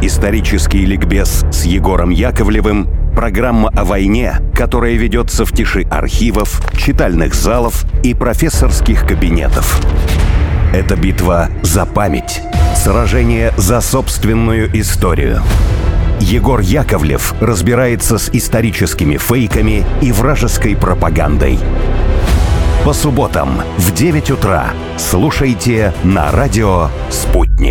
Исторический ликбез с Егором Яковлевым – программа о войне, которая ведется в тиши архивов, читальных залов и профессорских кабинетов. Это битва за память, сражение за собственную историю. Егор Яковлев разбирается с историческими фейками и вражеской пропагандой. По субботам в 9 утра слушайте на радио «Спутник».